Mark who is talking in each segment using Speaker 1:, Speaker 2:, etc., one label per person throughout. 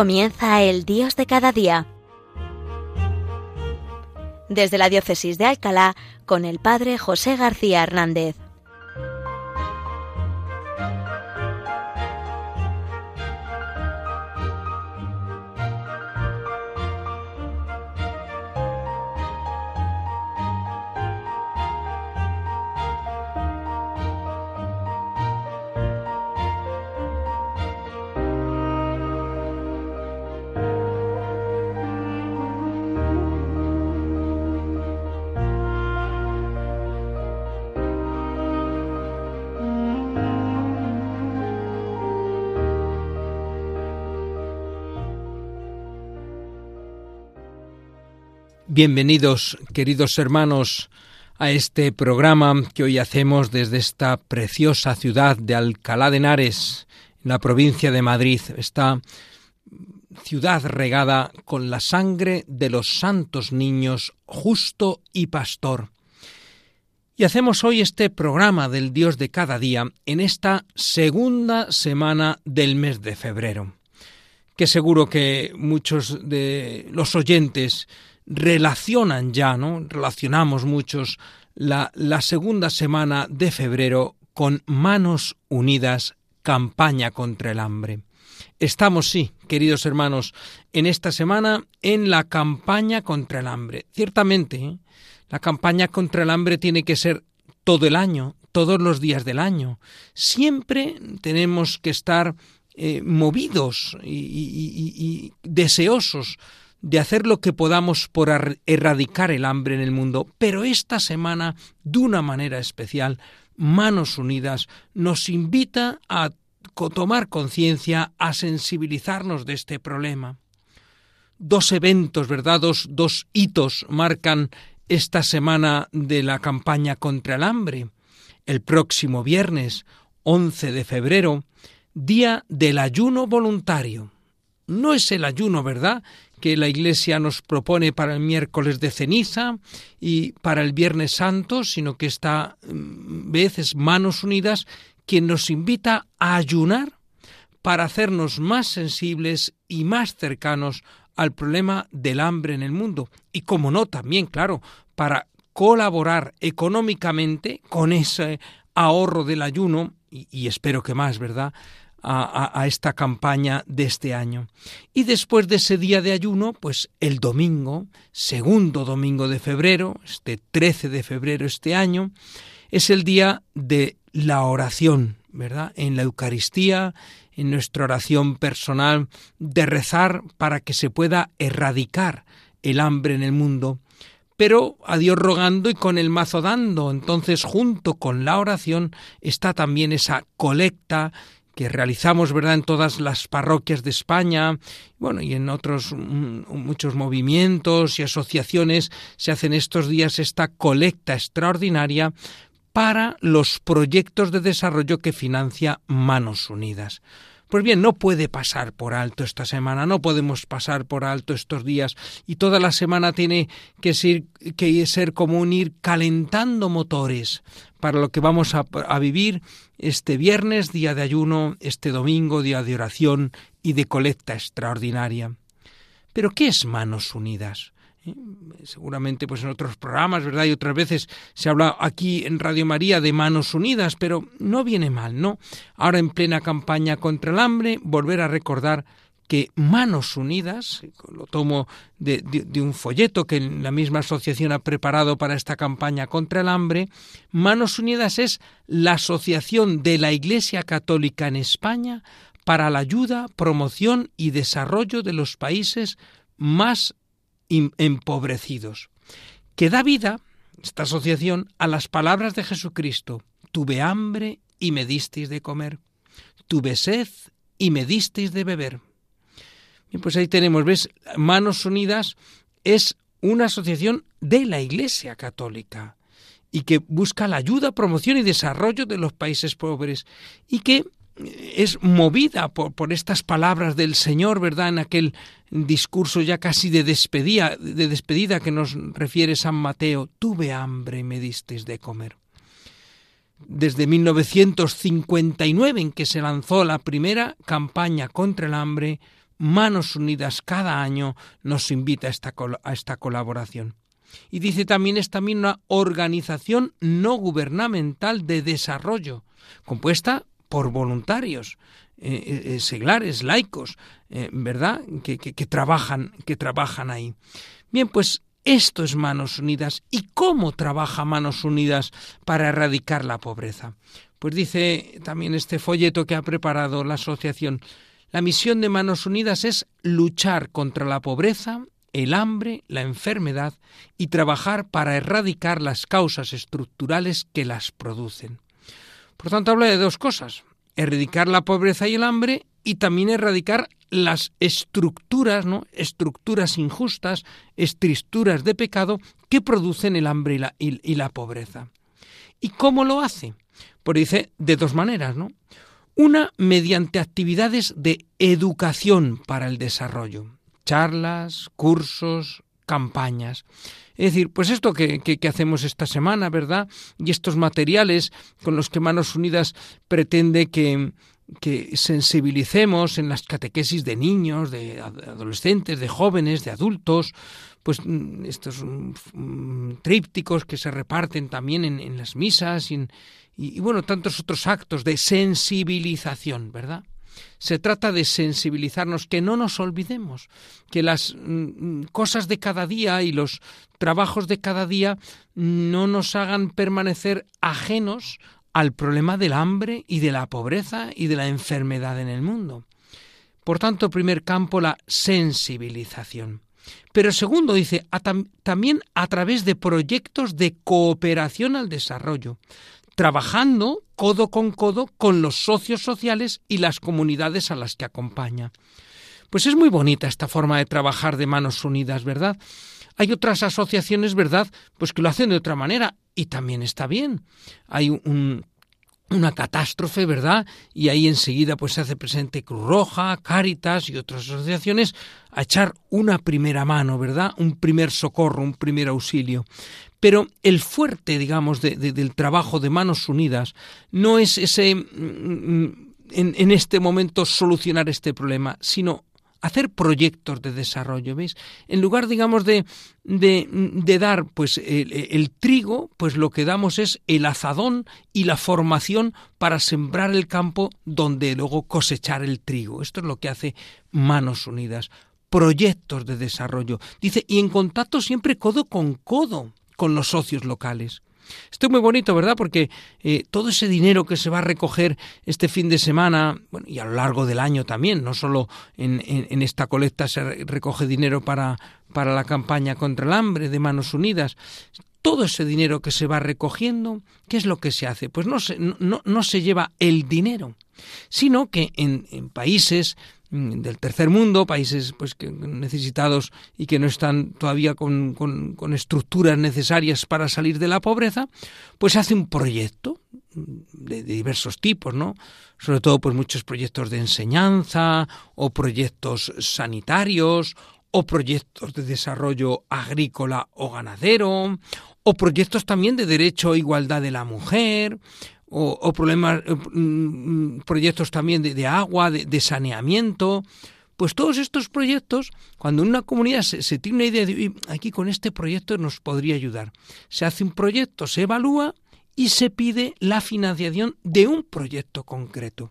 Speaker 1: Comienza el Dios de cada día. Desde la Diócesis de Alcalá, con el Padre José García Hernández.
Speaker 2: Bienvenidos, queridos hermanos, a este programa que hoy hacemos desde esta preciosa ciudad de Alcalá de Henares, en la provincia de Madrid, esta ciudad regada con la sangre de los santos niños, justo y pastor. Y hacemos hoy este programa del Dios de cada día en esta segunda semana del mes de febrero, que seguro que muchos de los oyentes relacionan ya, ¿no? Relacionamos muchos la, la segunda semana de febrero con Manos Unidas, campaña contra el hambre. Estamos, sí, queridos hermanos, en esta semana en la campaña contra el hambre. Ciertamente, ¿eh? la campaña contra el hambre tiene que ser todo el año, todos los días del año. Siempre tenemos que estar eh, movidos y, y deseosos de hacer lo que podamos por erradicar el hambre en el mundo, pero esta semana, de una manera especial, Manos Unidas nos invita a tomar conciencia, a sensibilizarnos de este problema. Dos eventos, ¿verdad? Dos, hitos marcan esta semana de la campaña contra el hambre. El próximo viernes, 11 de febrero, día del ayuno voluntario. No es el ayuno, ¿verdad?, que la Iglesia nos propone para el miércoles de ceniza y para el Viernes Santo, sino que está mm, veces manos unidas quien nos invita a ayunar para hacernos más sensibles y más cercanos al problema del hambre en el mundo. Y como no, también, claro, para colaborar económicamente con ese ahorro del ayuno, y, y espero que más, ¿verdad?, a, esta campaña de este año. Y después de ese día de ayuno, pues el domingo, segundo domingo de febrero, este 13 de febrero este año, es el día de la oración, ¿verdad? En la Eucaristía, en nuestra oración personal, de rezar para que se pueda erradicar el hambre en el mundo pero a Dios rogando y con el mazo dando. Entonces, junto con la oración está también esa colecta que realizamos verdad en todas las parroquias de España bueno y en otros mm, muchos movimientos y asociaciones se hacen estos días esta colecta extraordinaria para los proyectos de desarrollo que financia Manos Unidas. Pues bien, no puede pasar por alto esta semana, no podemos pasar por alto estos días y toda la semana tiene que ser, que ser como un ir calentando motores para lo que vamos a, a vivir este viernes, día de ayuno, este domingo, día de oración y de colecta extraordinaria. Pero ¿qué es Manos Unidas? Seguramente pues en otros programas, ¿verdad? Y otras veces se habla aquí en Radio María de manos unidas, pero no viene mal, ¿no? Ahora en plena campaña contra el hambre, volver a recordar que Manos Unidas, lo tomo de, un folleto que la misma asociación ha preparado para esta campaña contra el hambre, Manos Unidas es la asociación de la Iglesia Católica en España para la ayuda, promoción y desarrollo de los países más empobrecidos, que da vida, esta asociación, a las palabras de Jesucristo. Tuve hambre y me disteis de comer. Tuve sed y me disteis de beber. Bien, pues ahí tenemos, ¿ves? Manos Unidas es una asociación de la Iglesia Católica y que busca la ayuda, promoción y desarrollo de los países pobres y que es movida por, estas palabras del Señor, ¿verdad? En aquel discurso ya casi de despedida, de despedida que nos refiere San Mateo, tuve hambre y me disteis de comer. Desde 1959, en que se lanzó la primera campaña contra el hambre, Manos Unidas cada año nos invita a esta, a esta colaboración. Y dice también es también una organización no gubernamental de desarrollo, compuesta por voluntarios, eh, eh, eh, seglares, laicos, ¿verdad? Que, que, trabajan, que trabajan ahí. Bien, pues esto es Manos Unidas. ¿Y cómo trabaja Manos Unidas para erradicar la pobreza? Pues dice también este folleto que ha preparado la asociación, la misión de Manos Unidas es luchar contra la pobreza, el hambre, la enfermedad y trabajar para erradicar las causas estructurales que las producen. Por tanto, habla de dos cosas, erradicar la pobreza y el hambre y también erradicar las estructuras, ¿no? estructuras injustas, estructuras de pecado que producen el hambre y la, y la pobreza. ¿Y cómo lo hace? Pues dice de dos maneras, ¿no? Una mediante actividades de educación para el desarrollo, charlas, cursos, campañas. Es decir, pues esto que, que, hacemos esta semana, ¿verdad? Y estos materiales con los que Manos Unidas pretende que, que sensibilicemos en las catequesis de niños, de adolescentes, de jóvenes, de adultos, pues mm, estos mm, trípticos que se reparten también en, las misas y, y, bueno, tantos otros actos de sensibilización, ¿verdad? Se trata de sensibilizarnos, que no nos olvidemos, que las mm, cosas de cada día y los trabajos de cada día no nos hagan permanecer ajenos al problema del hambre y de la pobreza y de la enfermedad en el mundo. Por tanto, primer campo, la sensibilización. Pero segundo, dice, también a través de proyectos de cooperación al desarrollo, trabajando codo con codo con los socios sociales y las comunidades a las que acompaña. Pues es muy bonita esta forma de trabajar de manos unidas, ¿verdad? Hay otras asociaciones, ¿verdad? Pues que lo hacen de otra manera y también está bien. Hay un, una catástrofe, ¿verdad? Y ahí enseguida pues se hace presente Cruz Roja, Cáritas y otras asociaciones a echar una primera mano, ¿verdad? Un primer socorro, un primer auxilio. Pero el fuerte, digamos, del trabajo de manos unidas no es ese mm, mm, en, en este momento solucionar este problema, sino hacer proyectos de desarrollo, ¿veis? En lugar, digamos, de, de, dar pues el, el, trigo, pues lo que damos es el azadón y la formación para sembrar el campo donde luego cosechar el trigo. Esto es lo que hace Manos Unidas. Proyectos de desarrollo. Dice, y en contacto siempre codo con codo con los socios locales. Esto es muy bonito, ¿verdad? Porque eh, todo ese dinero que se va a recoger este fin de semana, bueno, y a lo largo del año también, no solo en, en, esta colecta se recoge dinero para, para la campaña contra el hambre de Manos Unidas, todo ese dinero que se va recogiendo, ¿qué es lo que se hace? Pues no se, no, no se lleva el dinero, sino que en, en países del tercer mundo, países pues que necesitados y que no están todavía con, con, estructuras necesarias para salir de la pobreza, pues hace un proyecto de, diversos tipos, ¿no? Sobre todo pues muchos proyectos de enseñanza o proyectos sanitarios o proyectos de desarrollo agrícola o ganadero o proyectos también de derecho a igualdad de la mujer o, problemas, eh, mm, proyectos también de, agua, de, saneamiento. Pues todos estos proyectos, cuando en una comunidad se, tiene una idea de aquí con este proyecto nos podría ayudar, se hace un proyecto, se evalúa y se pide la financiación de un proyecto concreto.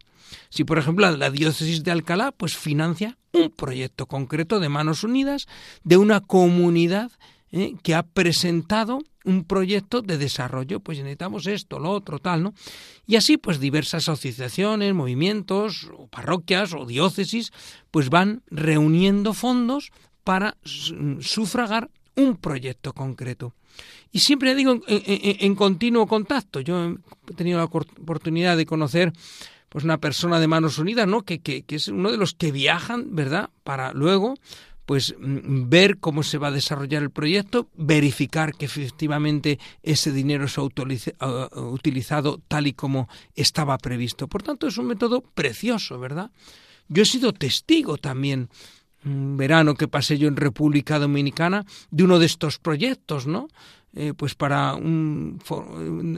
Speaker 2: Si, por ejemplo, la diócesis de Alcalá pues financia un proyecto concreto de Manos Unidas de una comunidad ¿eh? que ha presentado un proyecto de desarrollo, pues necesitamos esto, lo otro, tal, ¿no? Y así, pues diversas asociaciones, movimientos, o parroquias, o diócesis, pues van reuniendo fondos para sufragar un proyecto concreto. Y siempre digo en, continuo contacto. Yo he tenido la oportunidad de conocer pues una persona de Manos Unidas, ¿no? Que, que, que es uno de los que viajan, ¿verdad? Para luego pues mm, ver cómo se va a desarrollar el proyecto, verificar que efectivamente ese dinero se ha utilizado tal y como estaba previsto. Por tanto, es un método precioso, ¿verdad? Yo he sido testigo también un verano que pasé yo en República Dominicana, de uno de estos proyectos, ¿no? Eh, pues para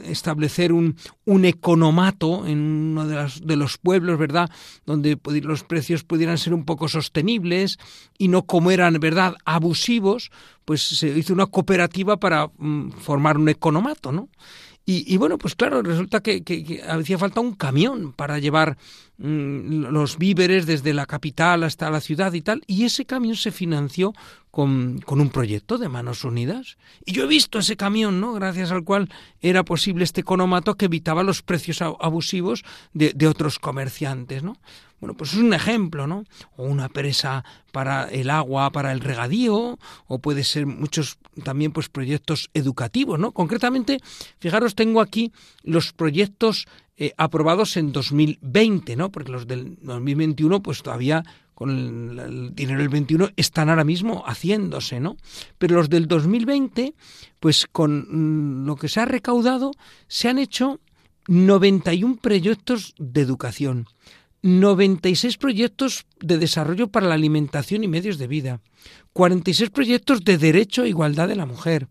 Speaker 2: establecer un, un, economato en uno de, las, de, los pueblos, ¿verdad? Donde los precios pudieran ser un poco sostenibles y no como eran, ¿verdad?, abusivos, pues se hizo una cooperativa para mm, formar un economato, ¿no? Y, bueno, pues claro, resulta que, que, hacía falta un camión para llevar los víveres desde la capital hasta la ciudad y tal, y ese camión se financió con, con, un proyecto de Manos Unidas. Y yo he visto ese camión, ¿no? Gracias al cual era posible este economato que evitaba los precios abusivos de, de otros comerciantes, ¿no? Bueno, pues es un ejemplo, ¿no? O una presa para el agua, para el regadío, o puede ser muchos también pues proyectos educativos, ¿no? Concretamente, fijaros, tengo aquí los proyectos eh, aprobados en 2020, ¿no? Porque los del 2021 pues todavía con el, dinero del 21 están ahora mismo haciéndose, ¿no? Pero los del 2020, pues con mm, lo que se ha recaudado, se han hecho 91 proyectos de educación. 96 proyectos de desarrollo para la alimentación y medios de vida, 46 proyectos de derecho e igualdad de la mujer,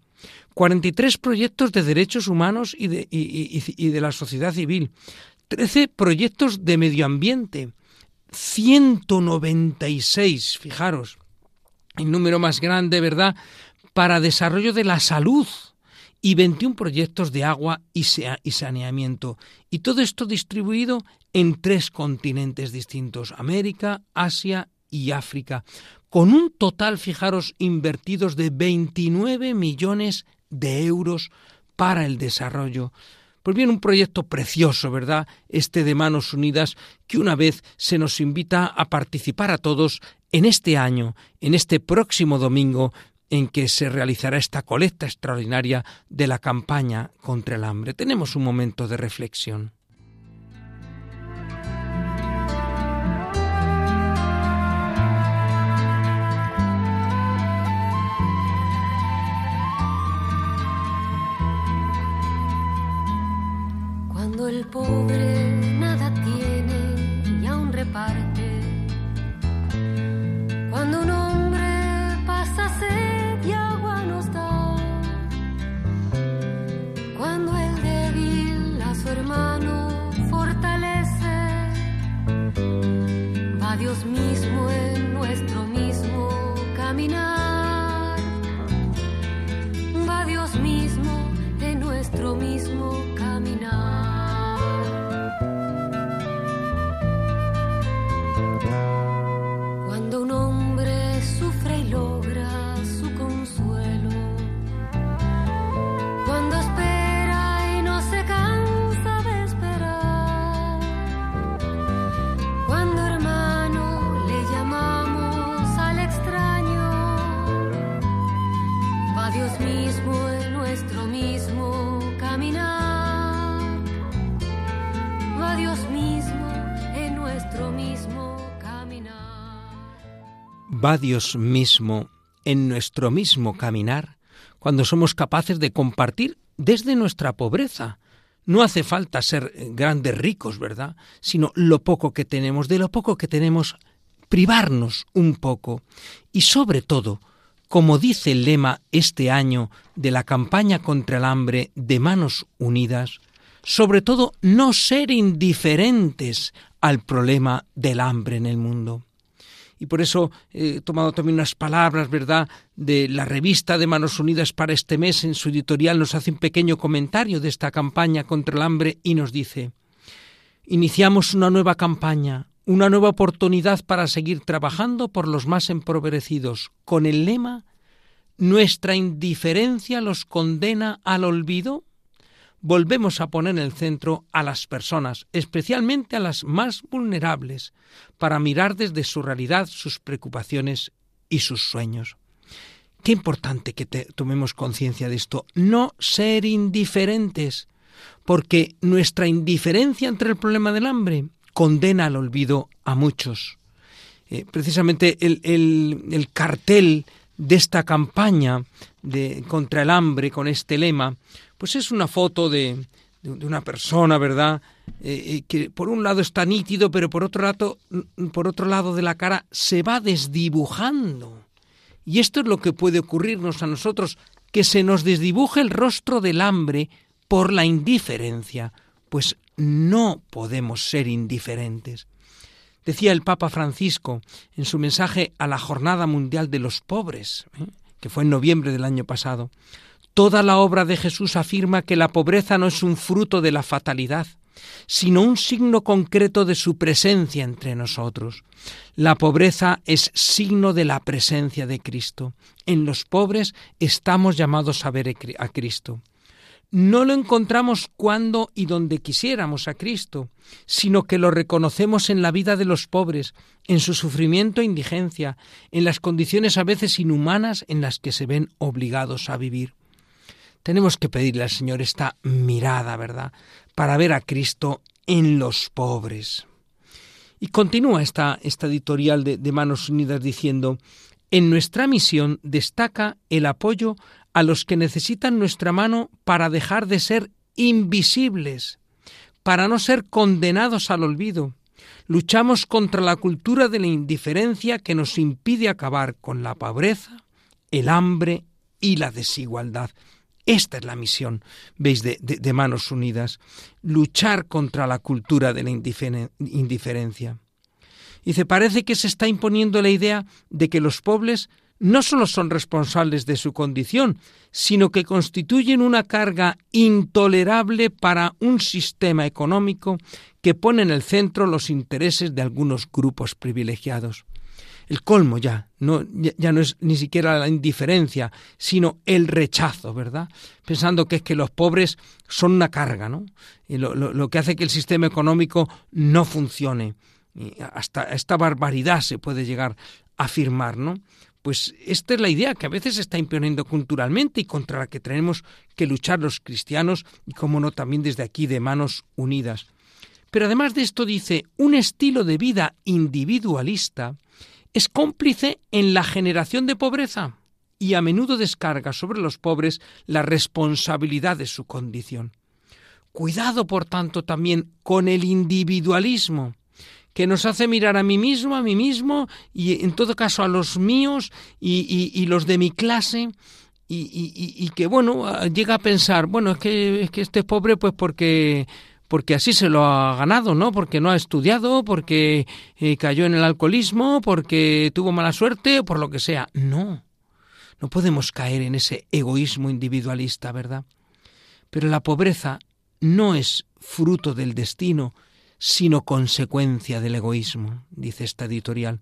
Speaker 2: 43 proyectos de derechos humanos y de, y, de la sociedad civil, 13 proyectos de medio ambiente, 196, fijaros, el número más grande, ¿verdad?, para desarrollo de la salud y 21 proyectos de agua y saneamiento. Y todo esto distribuido en tres continentes distintos, América, Asia y África, con un total, fijaros, invertidos de 29 millones de euros para el desarrollo. Pues bien, un proyecto precioso, ¿verdad? Este de Manos Unidas, que una vez se nos invita a participar a todos en este año, en este próximo domingo, en que se realizará esta colecta extraordinaria de la campaña contra el hambre. Tenemos un momento de reflexión.
Speaker 3: Pobre
Speaker 2: va Dios mismo en nuestro mismo caminar cuando somos capaces de compartir desde nuestra pobreza. No hace falta ser grandes ricos, ¿verdad? Sino lo poco que tenemos, de lo poco que tenemos, privarnos un poco. Y sobre todo, como dice el lema este año de la campaña contra el hambre de Manos Unidas, sobre todo no ser indiferentes al problema del hambre en el mundo y por eso he tomado también unas palabras, ¿verdad?, de la revista de Manos Unidas para este mes. En su editorial nos hace un pequeño comentario de esta campaña contra el hambre y nos dice, iniciamos una nueva campaña, una nueva oportunidad para seguir trabajando por los más empobrecidos, con el lema ¿Nuestra indiferencia los condena al olvido? Volvemos a poner en el centro a las personas, especialmente a las más vulnerables, para mirar desde su realidad sus preocupaciones y sus sueños. Qué importante que tomemos conciencia de esto, no ser indiferentes, porque nuestra indiferencia entre el problema del hambre condena al olvido a muchos. Eh, precisamente el, el cartel de esta campaña contra el hambre con este lema, pues es una foto de, de, una persona, ¿verdad? Eh, eh, que por un lado está nítido, pero por otro lado, por otro lado de la cara se va desdibujando. Y esto es lo que puede ocurrirnos a nosotros, que se nos desdibuje el rostro del hambre por la indiferencia, pues no podemos ser indiferentes. Decía el Papa Francisco en su mensaje a la Jornada Mundial de los Pobres, ¿eh? que fue en noviembre del año pasado, Toda la obra de Jesús afirma que la pobreza no es un fruto de la fatalidad, sino un signo concreto de su presencia entre nosotros. La pobreza es signo de la presencia de Cristo. En los pobres estamos llamados a ver a Cristo. No lo encontramos cuando y donde quisiéramos a Cristo, sino que lo reconocemos en la vida de los pobres, en su sufrimiento e indigencia, en las condiciones a veces inhumanas en las que se ven obligados a vivir. Tenemos que pedirle al Señor esta mirada, ¿verdad? Para ver a Cristo en los pobres. Y continúa esta, esta editorial de, de Manos Unidas diciendo, en nuestra misión destaca el apoyo a los que necesitan nuestra mano para dejar de ser invisibles, para no ser condenados al olvido. Luchamos contra la cultura de la indiferencia que nos impide acabar con la pobreza, el hambre y la desigualdad. Esta es la misión, veis, de, Manos Unidas, luchar contra la cultura de la indiferencia. Dice, parece que se está imponiendo la idea de que los pobres no solo son responsables de su condición, sino que constituyen una carga intolerable para un sistema económico que pone en el centro los intereses de algunos grupos privilegiados el colmo ya, no, ya, no es ni siquiera la indiferencia, sino el rechazo, ¿verdad? Pensando que es que los pobres son una carga, ¿no? Y lo, que hace que el sistema económico no funcione. Y hasta esta barbaridad se puede llegar a afirmar, ¿no? Pues esta es la idea que a veces se está imponiendo culturalmente y contra la que tenemos que luchar los cristianos y, como no, también desde aquí de manos unidas. Pero además de esto dice, un estilo de vida individualista es cómplice en la generación de pobreza y a menudo descarga sobre los pobres la responsabilidad de su condición. Cuidado, por tanto, también con el individualismo, que nos hace mirar a mí mismo, a mí mismo, y en todo caso a los míos y, los de mi clase, y, que, bueno, llega a pensar, bueno, es que, es que este es pobre pues porque porque así se lo ha ganado, ¿no? Porque no ha estudiado, porque eh, cayó en el alcoholismo, porque tuvo mala suerte, por lo que sea. No, no podemos caer en ese egoísmo individualista, ¿verdad? Pero la pobreza no es fruto del destino, sino consecuencia del egoísmo, dice esta editorial.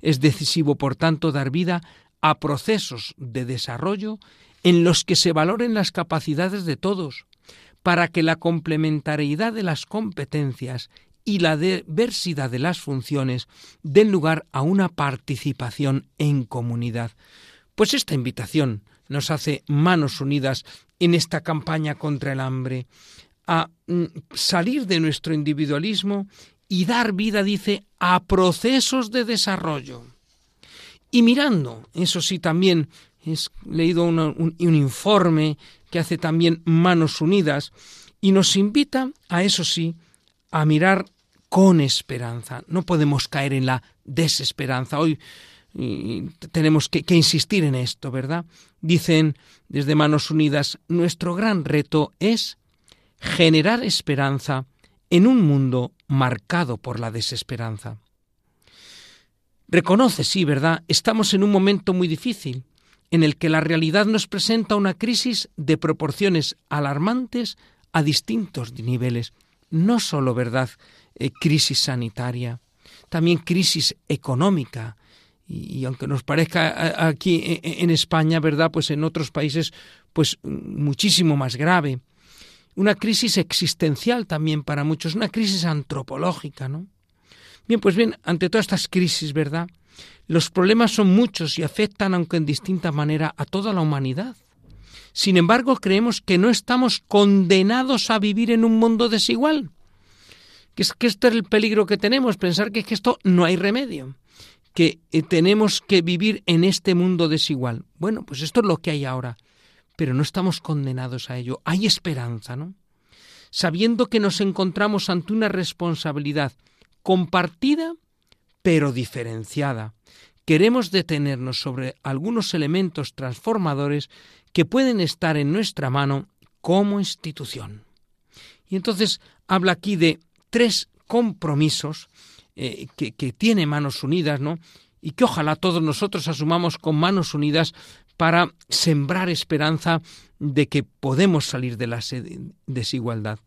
Speaker 2: Es decisivo, por tanto, dar vida a procesos de desarrollo en los que se valoren las capacidades de todos, para que la complementariedad de las competencias y la diversidad de las funciones den lugar a una participación en comunidad. Pues esta invitación nos hace manos unidas en esta campaña contra el hambre, a mm, salir de nuestro individualismo y dar vida, dice, a procesos de desarrollo. Y mirando, eso sí, también he leído un informe que hace también Manos Unidas y nos invita a eso sí, a mirar con esperanza. No podemos caer en la desesperanza. Hoy tenemos que, que, insistir en esto, ¿verdad? Dicen desde Manos Unidas, nuestro gran reto es generar esperanza en un mundo marcado por la desesperanza. Reconoce, sí, ¿verdad? Estamos en un momento muy difícil, en el que la realidad nos presenta una crisis de proporciones alarmantes a distintos niveles. No solo, ¿verdad?, eh, crisis sanitaria, también crisis económica. Y, aunque nos parezca aquí e, e, en España, ¿verdad?, pues en otros países, pues muchísimo más grave. Una crisis existencial también para muchos, una crisis antropológica, ¿no? Bien, pues bien, ante todas estas crisis, ¿verdad? Los problemas son muchos y afectan, aunque en distinta manera, a toda la humanidad. Sin embargo, creemos que no estamos condenados a vivir en un mundo desigual. Que es que este es el peligro que tenemos, pensar que, es que esto no hay remedio, que eh, tenemos que vivir en este mundo desigual. Bueno, pues esto es lo que hay ahora, pero no estamos condenados a ello. Hay esperanza, ¿no? sabiendo que nos encontramos ante una responsabilidad compartida pero diferenciada. Queremos detenernos sobre algunos elementos transformadores que pueden estar en nuestra mano como institución. Y entonces habla aquí de tres compromisos eh, que, que tiene Manos Unidas, ¿no? Y que ojalá todos nosotros asumamos con manos unidas para sembrar esperanza de que podemos salir de la desigualdad.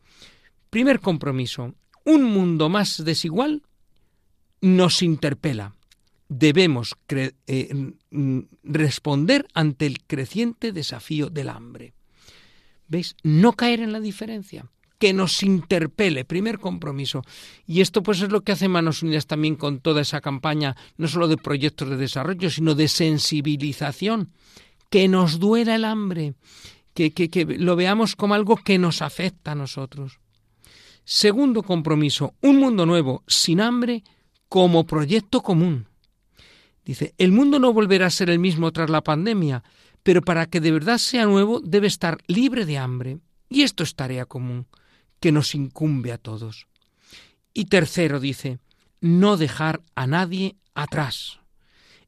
Speaker 2: Primer compromiso, un mundo más desigual nos interpela. Debemos eh, responder ante el creciente desafío del hambre. ¿Veis? No caer en la diferencia que nos interpele, primer compromiso. Y esto pues es lo que hace Manos Unidas también con toda esa campaña, no solo de proyectos de desarrollo, sino de sensibilización, que nos duela el hambre, que, que, que lo veamos como algo que nos afecta a nosotros. Segundo compromiso, un mundo nuevo, sin hambre, como proyecto común. Dice, el mundo no volverá a ser el mismo tras la pandemia, pero para que de verdad sea nuevo debe estar libre de hambre. Y esto es tarea común, que nos incumbe a todos. Y tercero dice, no dejar a nadie atrás.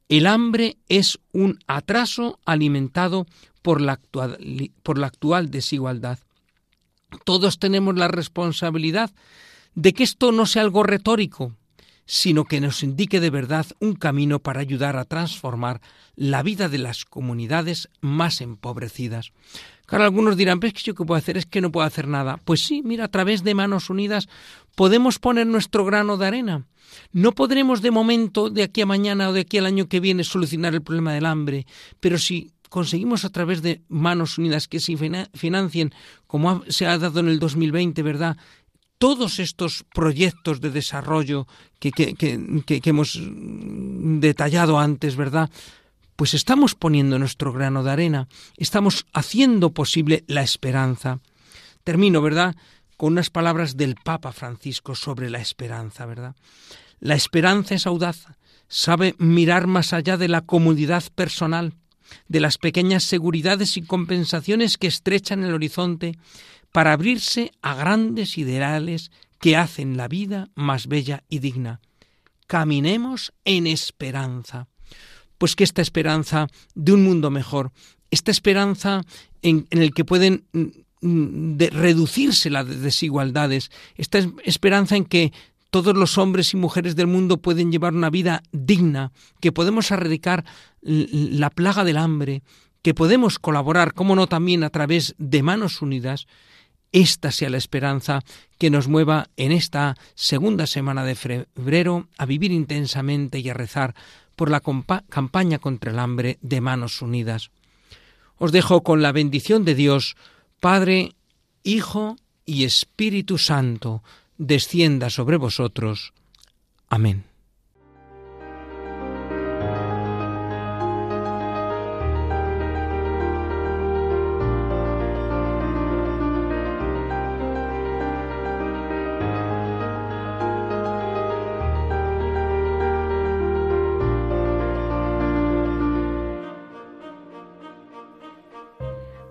Speaker 2: El hambre es un atraso alimentado por la actual, por la actual desigualdad. Todos tenemos la responsabilidad de que esto no sea algo retórico, sino que nos indique de verdad un camino para ayudar a transformar la vida de las comunidades más empobrecidas. Claro, algunos dirán, ¿pero es que yo qué puedo hacer? Es que no puedo hacer nada. Pues sí, mira, a través de Manos Unidas podemos poner nuestro grano de arena. No podremos de momento, de aquí a mañana o de aquí al año que viene, solucionar el problema del hambre, pero si conseguimos a través de Manos Unidas que se financien, como se ha dado en el 2020, ¿verdad? Todos estos proyectos de desarrollo que, hemos detallado antes, ¿verdad? pues estamos poniendo nuestro grano de arena, estamos haciendo posible la esperanza. Termino, ¿verdad? Con unas palabras del Papa Francisco sobre la esperanza, ¿verdad? La esperanza es audaz, sabe mirar más allá de la comodidad personal, de las pequeñas seguridades y compensaciones que estrechan el horizonte para abrirse a grandes ideales que hacen la vida más bella y digna. Caminemos en esperanza pues que esta esperanza de un mundo mejor, esta esperanza en, el que pueden mm, mm, reducirse las desigualdades, esta esperanza en que todos los hombres y mujeres del mundo pueden llevar una vida digna, que podemos erradicar la plaga del hambre, que podemos colaborar, como no también a través de manos unidas, esta sea la esperanza que nos mueva en esta segunda semana de febrero a vivir intensamente y a rezar por la campaña contra el hambre de manos unidas. Os dejo con la bendición de Dios, Padre, Hijo y Espíritu Santo, descienda sobre vosotros. Amén.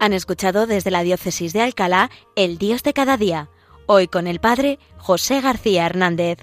Speaker 1: Han escuchado desde la Diócesis de Alcalá El Dios de cada día, hoy con el Padre José García Hernández.